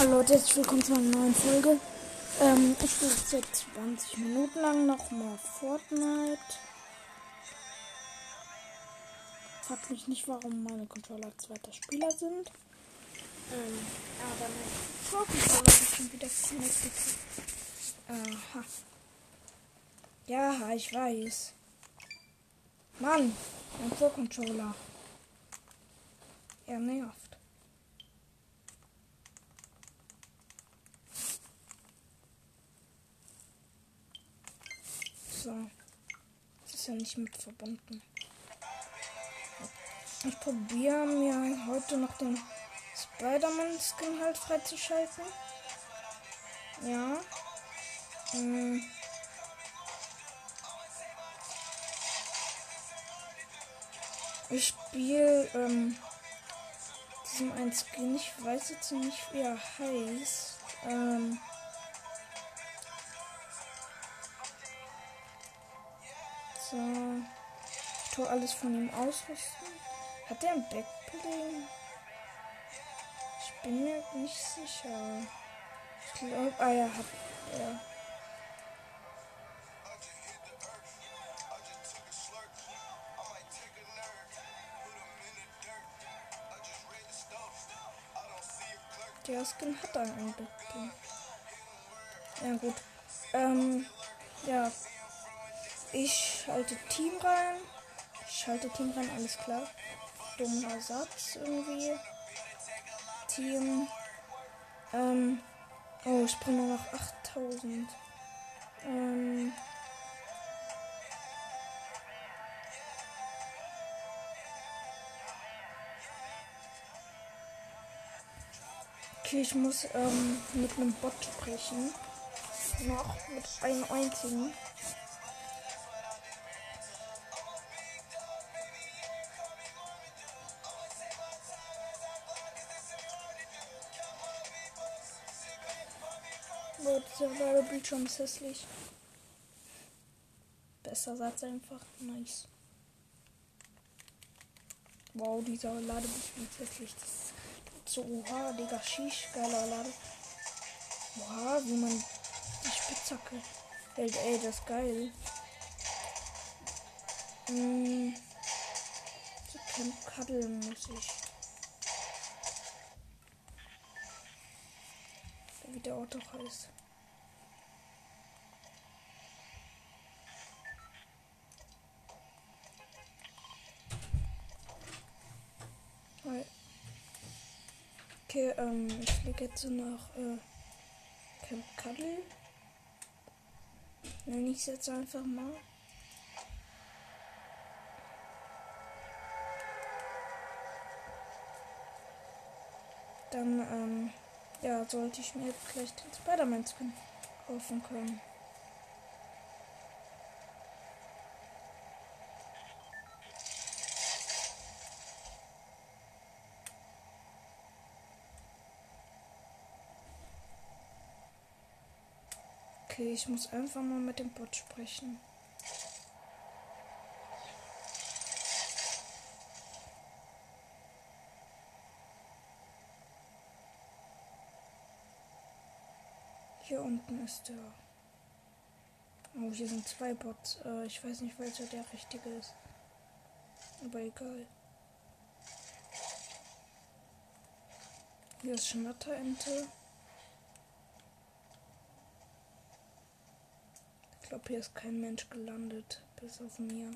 Hallo Leute, herzlich willkommen zu einer neuen Folge. Ähm, ich spiele jetzt seit 20 Minuten lang nochmal Fortnite. Fragt mich nicht, warum meine Controller zweiter Spieler sind. Ähm, aber mein Pro-Controller ist schon wieder connected. Aha. Ja, ich weiß. Mann, mein Pro-Controller. Er nervt. So. Das ist ja nicht mit verbunden. Ich probiere mir heute noch den Spider-Man-Skin halt freizuschalten. Ja. Hm. Ich spiele ähm, diesen einen Skin. Ich weiß jetzt nicht, wie er heißt. Ähm, Tue alles von ihm ausrüsten. Hat er ein Backbling? Ich bin mir nicht sicher. Ich glaube, ah ja, hat er. Der Skin hat da ein Backbling. Ja gut. Ähm, ja, ich schalte Team rein. Schalte Team rein, alles klar. Dummer Satz irgendwie. Team. Ähm. Oh, ich brauche nur noch 8000. Ähm. Okay, ich muss ähm, mit einem Bot sprechen. Noch mit einem einzigen. Der Bildschirm ist hässlich. Besser Satz einfach. Nice. Wow, dieser Ladebildschirm ist hässlich. Das ist so, oha, Digga, Shish, geiler Lade. Oha, wie man die Spitzhacke hält, ey, das ist geil. Hm. So Camp Cuddle muss ich. Wie der Ort auch heißt. Ähm, ich fliege jetzt nach äh, Camp Cuddle. Nenne ich es jetzt einfach mal. Dann, ähm, ja, sollte ich mir jetzt gleich den Spider-Man-Skin kaufen können. Okay, ich muss einfach mal mit dem Bot sprechen. Hier unten ist der. Oh, hier sind zwei Bots. Äh, ich weiß nicht, welcher der richtige ist. Aber egal. Hier ist Schnatterente. Glaube, hier ist kein Mensch gelandet. Bis auf mir.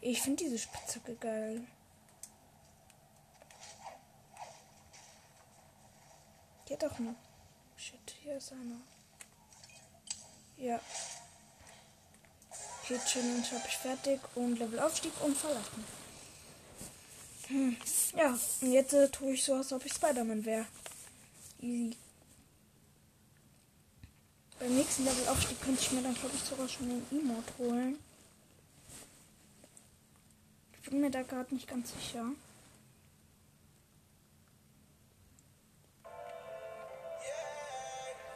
Ich finde diese Spitzhacke geil. Geht doch noch. Shit, hier ist einer. Ja. Okay, Challenge habe ich fertig und Levelaufstieg und verlassen. Hm. Ja, und jetzt äh, tue ich so, als ob ich Spider-Man wäre. Easy. Beim nächsten Levelaufstieg könnte ich mir dann, glaube ich, sogar schon den Emote holen. Ich bin mir da gerade nicht ganz sicher.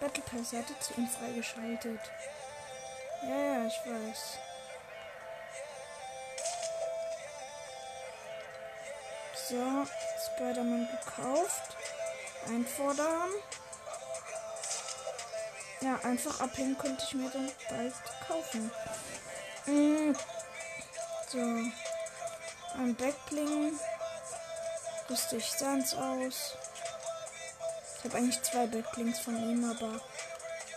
Battle Pass hatte zu ihm freigeschaltet. Ja, ja, ich weiß. So, Spider-Man gekauft. Einfordern. Ja, einfach abhängen könnte ich mir dann bald kaufen. Mm. So. Ein Backbling. Rüste ich Sans aus. Ich habe eigentlich zwei Backblings von ihm, aber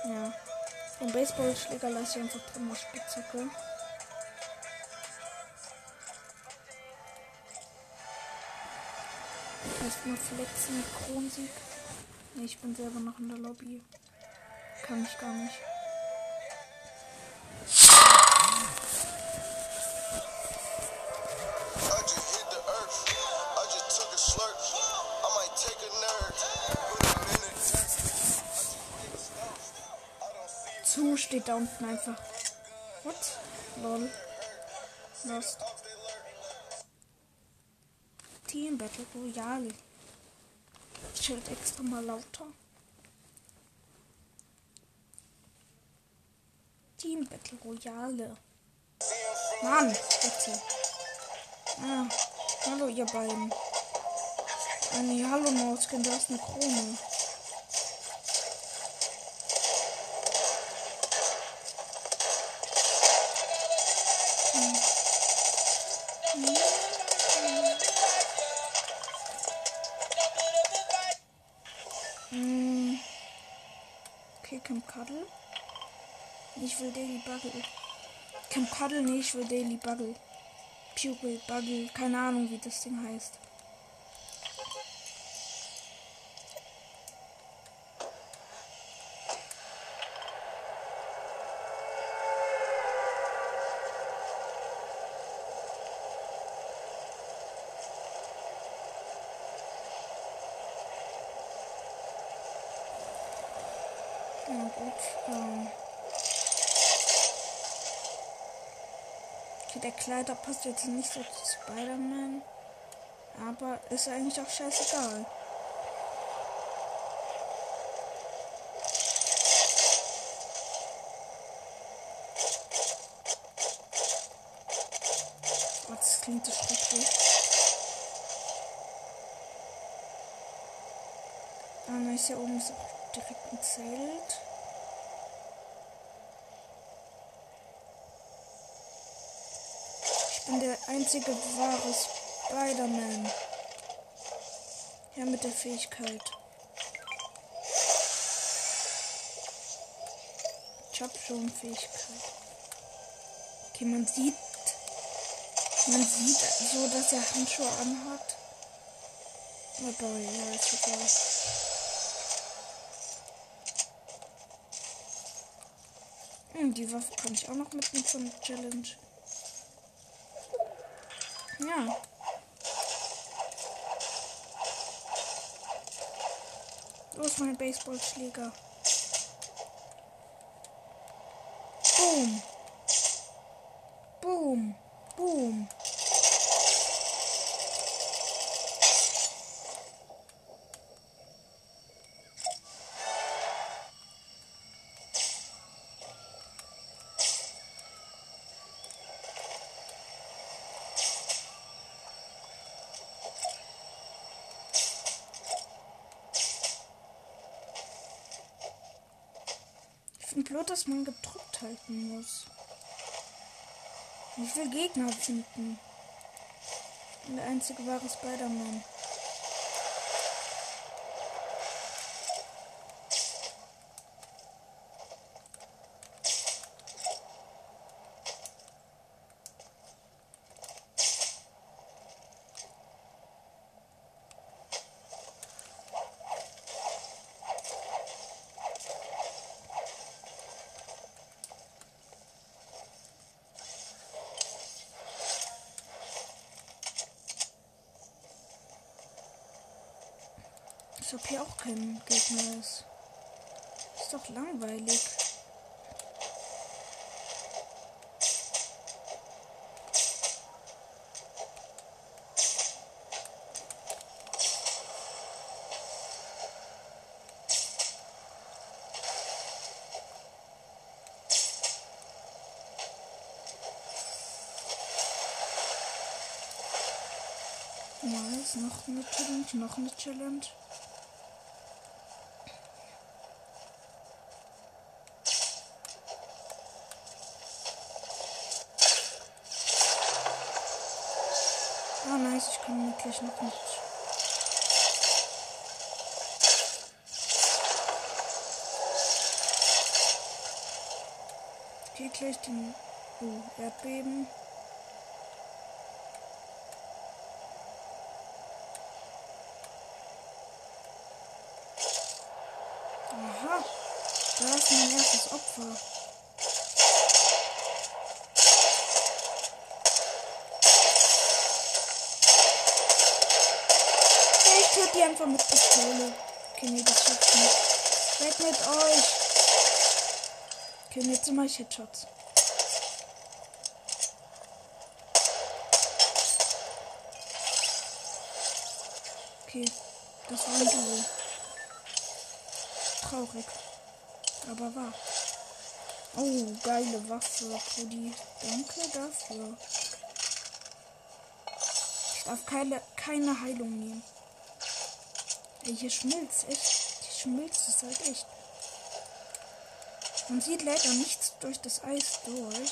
ja. Den Baseballschläger lasse ich einfach drin, die Spitzhacke. Erstmal flexen mit Kronsieg. Nee, ich bin selber noch in der Lobby. Kann ich gar nicht. Zu steht da unten einfach. What? Lol. Lost. Team Battle Royale. Schild extra mal lauter. Team Battle Royale. Mann, bitte. Ah, hallo ihr beiden. Nee, hallo Mauskin, du hast eine Krone. Ich will Daily Buggle. Camp Cuddle, nee, ich will Daily Buggle. Pupil, Buggle, keine Ahnung, wie das Ding heißt. Na gut, ähm. Okay, der Kleider passt jetzt nicht so zu Spider-Man. Aber ist eigentlich auch scheißegal. Oh, das klingt so schrecklich. Ah, nein, ist ja oben so direkt ein Zelt. Bin der einzige wahre Spider-Man. Ja, mit der Fähigkeit. Ich hab schon Fähigkeit. Okay, man sieht. Man sieht so, dass er Handschuhe anhat. Aber ja, ist egal. Hm, die Waffe kann ich auch noch mitnehmen der Challenge. Ja. Los, mein Baseballschläger. Boom. Boom. Boom. Man gedrückt halten muss. Ich will Gegner finden. Der einzige wahre Spider-Man. jetzt noch eine Challenge, noch eine Challenge. Ah, oh, nice, ich kann mir gleich noch nicht. Okay, gleich den oh, Erdbeben. Ist mein erstes Opfer. Ich töte die einfach mit Pistole. Okay, nee, das schafft nicht. Weg mit euch. Okay, jetzt mache ich Headshots. Okay, das war ein Duo. Traurig. Aber wahr. Oh, geile Waffe, Cody. Danke dafür. Ich darf keine, keine Heilung nehmen. Ey, hier schmilzt echt. Die schmilzt es halt echt. Man sieht leider nichts durch das Eis durch.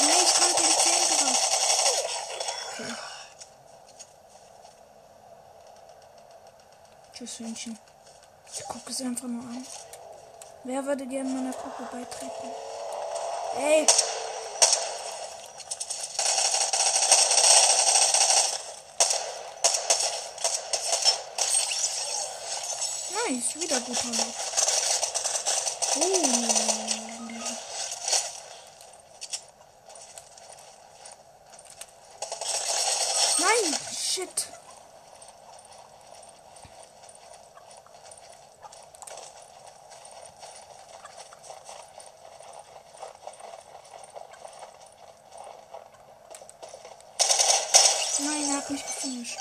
Nee, ich konnte den Zehn drauf. Okay. Tschüss, Hühnchen. Ich gucke es einfach nur an. Wer würde gerne meiner Gruppe beitreten? Ey! Nice, wieder guter Loot. Oh. Nein, shit. Nein, er hat mich gefinisht.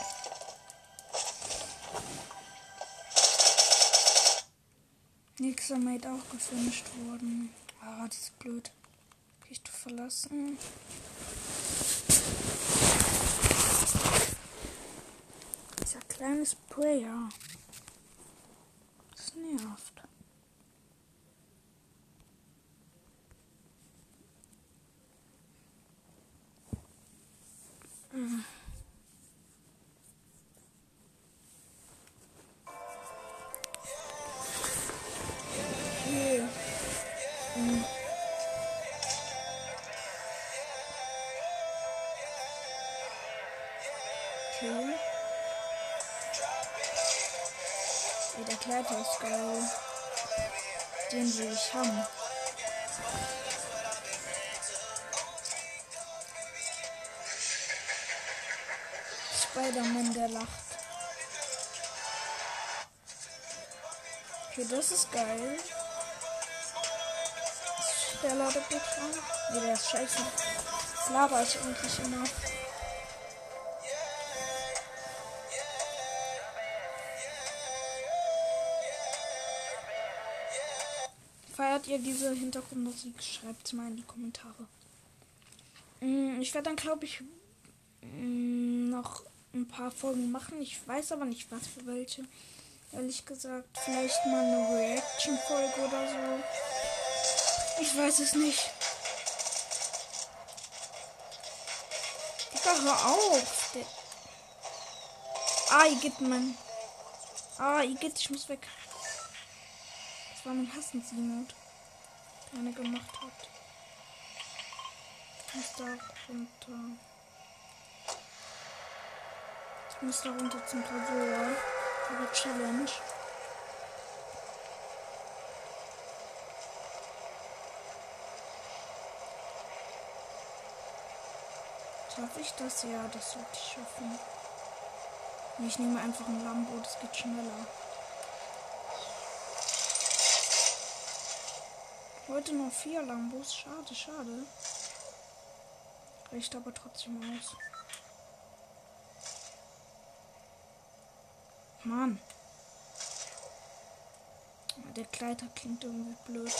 Mate auch gefinisht worden. Ah, das ist blöd. Ich du verlassen. Dieser kleine Sprayer. Geil. Den will ich haben. Spider-Man, der lacht. Okay, das ist geil. Der Ladebildschirm. Nee, der ist scheiße. Laber ich eigentlich immer. Feiert ihr diese Hintergrundmusik? Schreibt mal in die Kommentare. Mm, Ich werde dann, glaube ich, mm, noch ein paar Folgen machen. Ich weiß aber nicht, was für welche. Ehrlich gesagt, vielleicht mal eine Reaction-Folge oder so. Ich weiß es nicht. Digga, hör auf. Ah, Igitt, Mann. Ah, Igitt, ich muss weg. Das war mein Hassensiemote, der eine gemacht hat. Ich muss da runter. Ich muss da runter zum Tresor. Aber Challenge. Schaffe ich das? Ja, das sollte ich schaffen. Ich nehme einfach ein Lambo, das geht schneller. Heute noch vier Lambos. Schade, schade. Reicht aber trotzdem aus. Mann. Der Kleider klingt irgendwie blöd.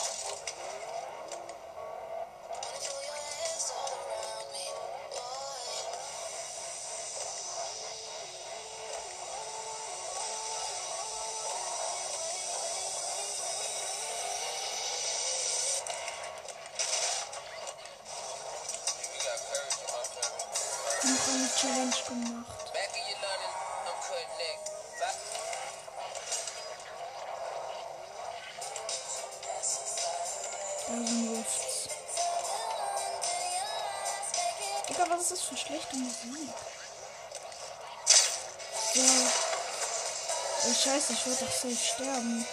So. Oh, scheiße, ich werde doch safe sterben.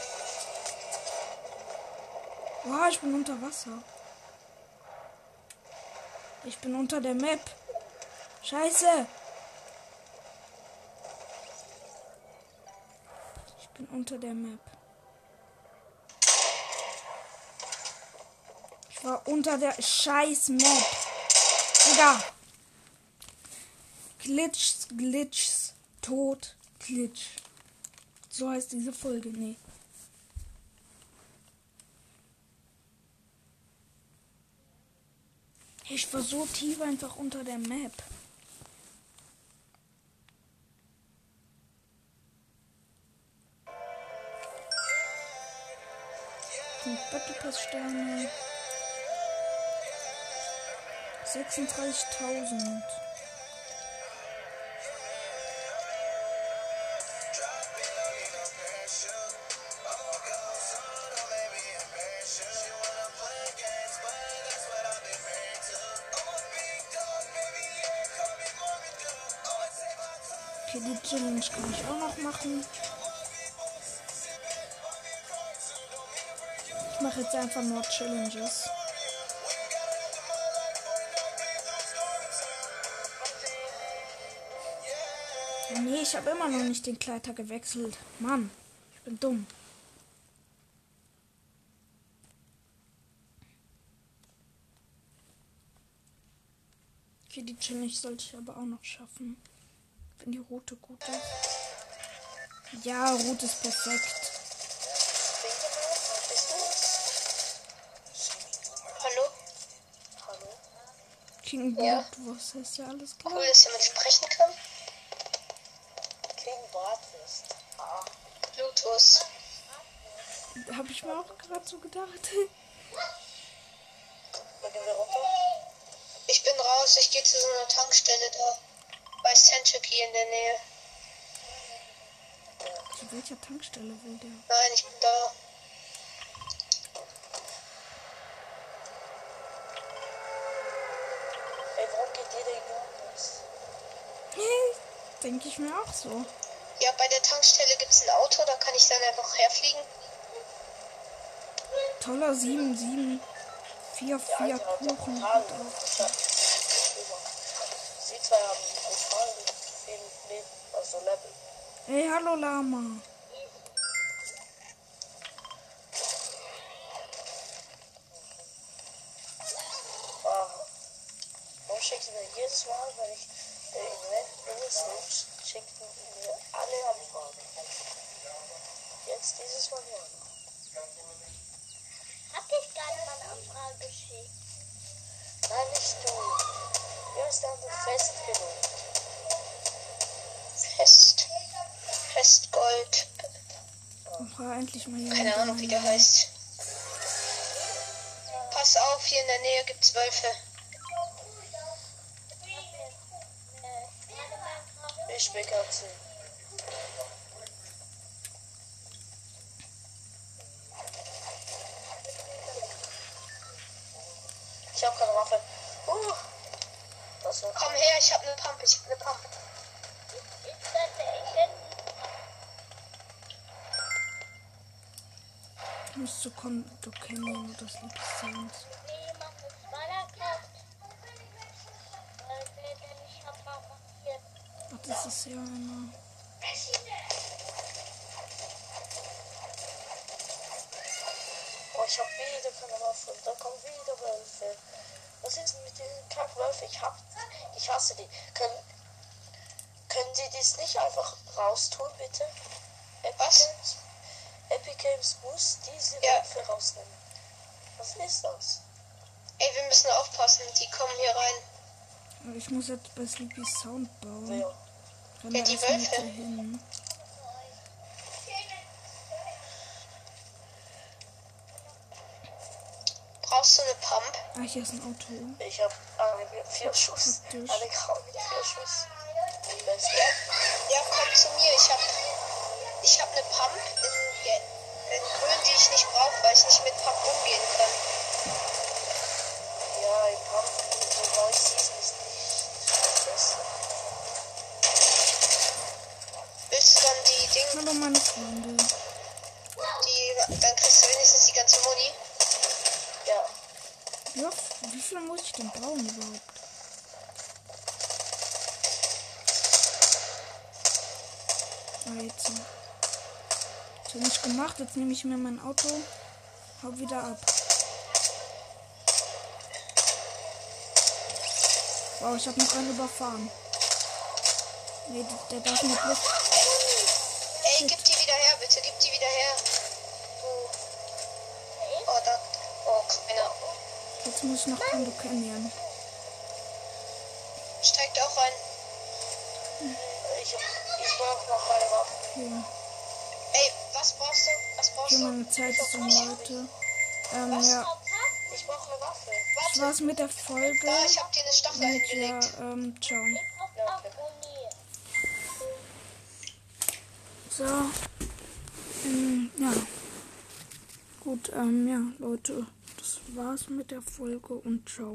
Wow, ich bin unter Wasser. Ich bin unter der Map. Scheiße. Ich bin unter der Map. Ich war unter der scheiß Map. Digga. Glitches, Glitches, Tod, Glitch. So heißt diese Folge. Nee. Ich war so tief einfach unter der Map. Battle Pass Sterne. 36.000. einfach nur Challenges. Nee, ich habe immer noch nicht den Kleider gewechselt. Mann, ich bin dumm. Okay, die Challenge sollte ich aber auch noch schaffen. Wenn die Route gut ist. Ja, Route ist perfekt. King Ja. Blood, was heißt ja alles klar? Cool, dass jemand sprechen kann. King Bratwurst. Ah, Bluetooth. Habe ich mir auch gerade so gedacht. Ich bin raus, ich gehe zu so einer Tankstelle da. Bei Century in der Nähe. Zu welcher Tankstelle will der? Nein, ich bin da. Ey, warum geht jeder ignorieren uns? Denke ich mir auch so. Ja, bei der Tankstelle gibt es ein Auto, da kann ich dann einfach herfliegen. Toller 7, 7, 4, 4 Alter hat doch Kuchen. Sie zwei haben Leben, also Level. Ey, hallo Lama. Ah. Warum schickt ihr mir jedes Mal, wenn ich der Event benutze, schickt ihr mir alle Anfragen? Jetzt dieses Mal ja. Hab ich gerade mal eine Anfrage geschickt. Nein, nicht du. Wer ist der andere fest. Festgold. War endlich mal. Keine der Ahnung, wie der meine- heißt. Pass auf, hier in der Nähe gibt's Wölfe. Flashback-ացին։ ja. Oh, ich hab wieder keine Waffe. Da kommen wieder Wölfe. Was ist denn mit diesen Kackwölfen? Ich hab. Ich hasse die. Können, können Sie das nicht einfach raustun, bitte? Epic Was? Games, Epic Games muss diese Ja. Wölfe rausnehmen. Was ist das? Ey, wir müssen aufpassen, die kommen hier rein. Ich muss jetzt bei Sleepy Sound bauen. Wer? Ja, da die Wölfe. hin. Brauchst du eine Pump? Ah, hier ist ein Auto. Ich hab mit vier Schuss. Eine Grau mit vier Schuss. Ja, komm zu mir. Ich hab, ich hab eine Pump in, in grün, die ich nicht brauche, weil ich nicht mit Pump umgehen kann. Ja, ich hab Hallo meine Freunde. die, dann kriegst du wenigstens die ganze Muni. Ja. Ja, wie viel muss ich denn bauen überhaupt? Ah, jetzt. Das habe ich gemacht. Jetzt nehme ich mir mein Auto. Hau wieder ab. Wow, ich habe noch einen überfahren. Nee, der, darf nicht Luft. Ey, gib die wieder her, bitte, gib die wieder her. Du. Oh, da. Oh, keiner. Jetzt muss ich noch Kondo kennenlernen. Steigt auch rein. Ich, ich brauch noch eine Waffe. Okay. Ey, was brauchst du? Was brauchst du? meine Zeit ist um, Leute. Ähm, ja. Ich brauche eine Waffe. Das Warte. war's mit der Folge. Da, ich hab dir eine Stachel Und ja, hingelegt. ähm, ciao. Ich hab abonniert. So. Ähm, ja. Gut, ähm, ja, Leute. Das war's mit der Folge und ciao.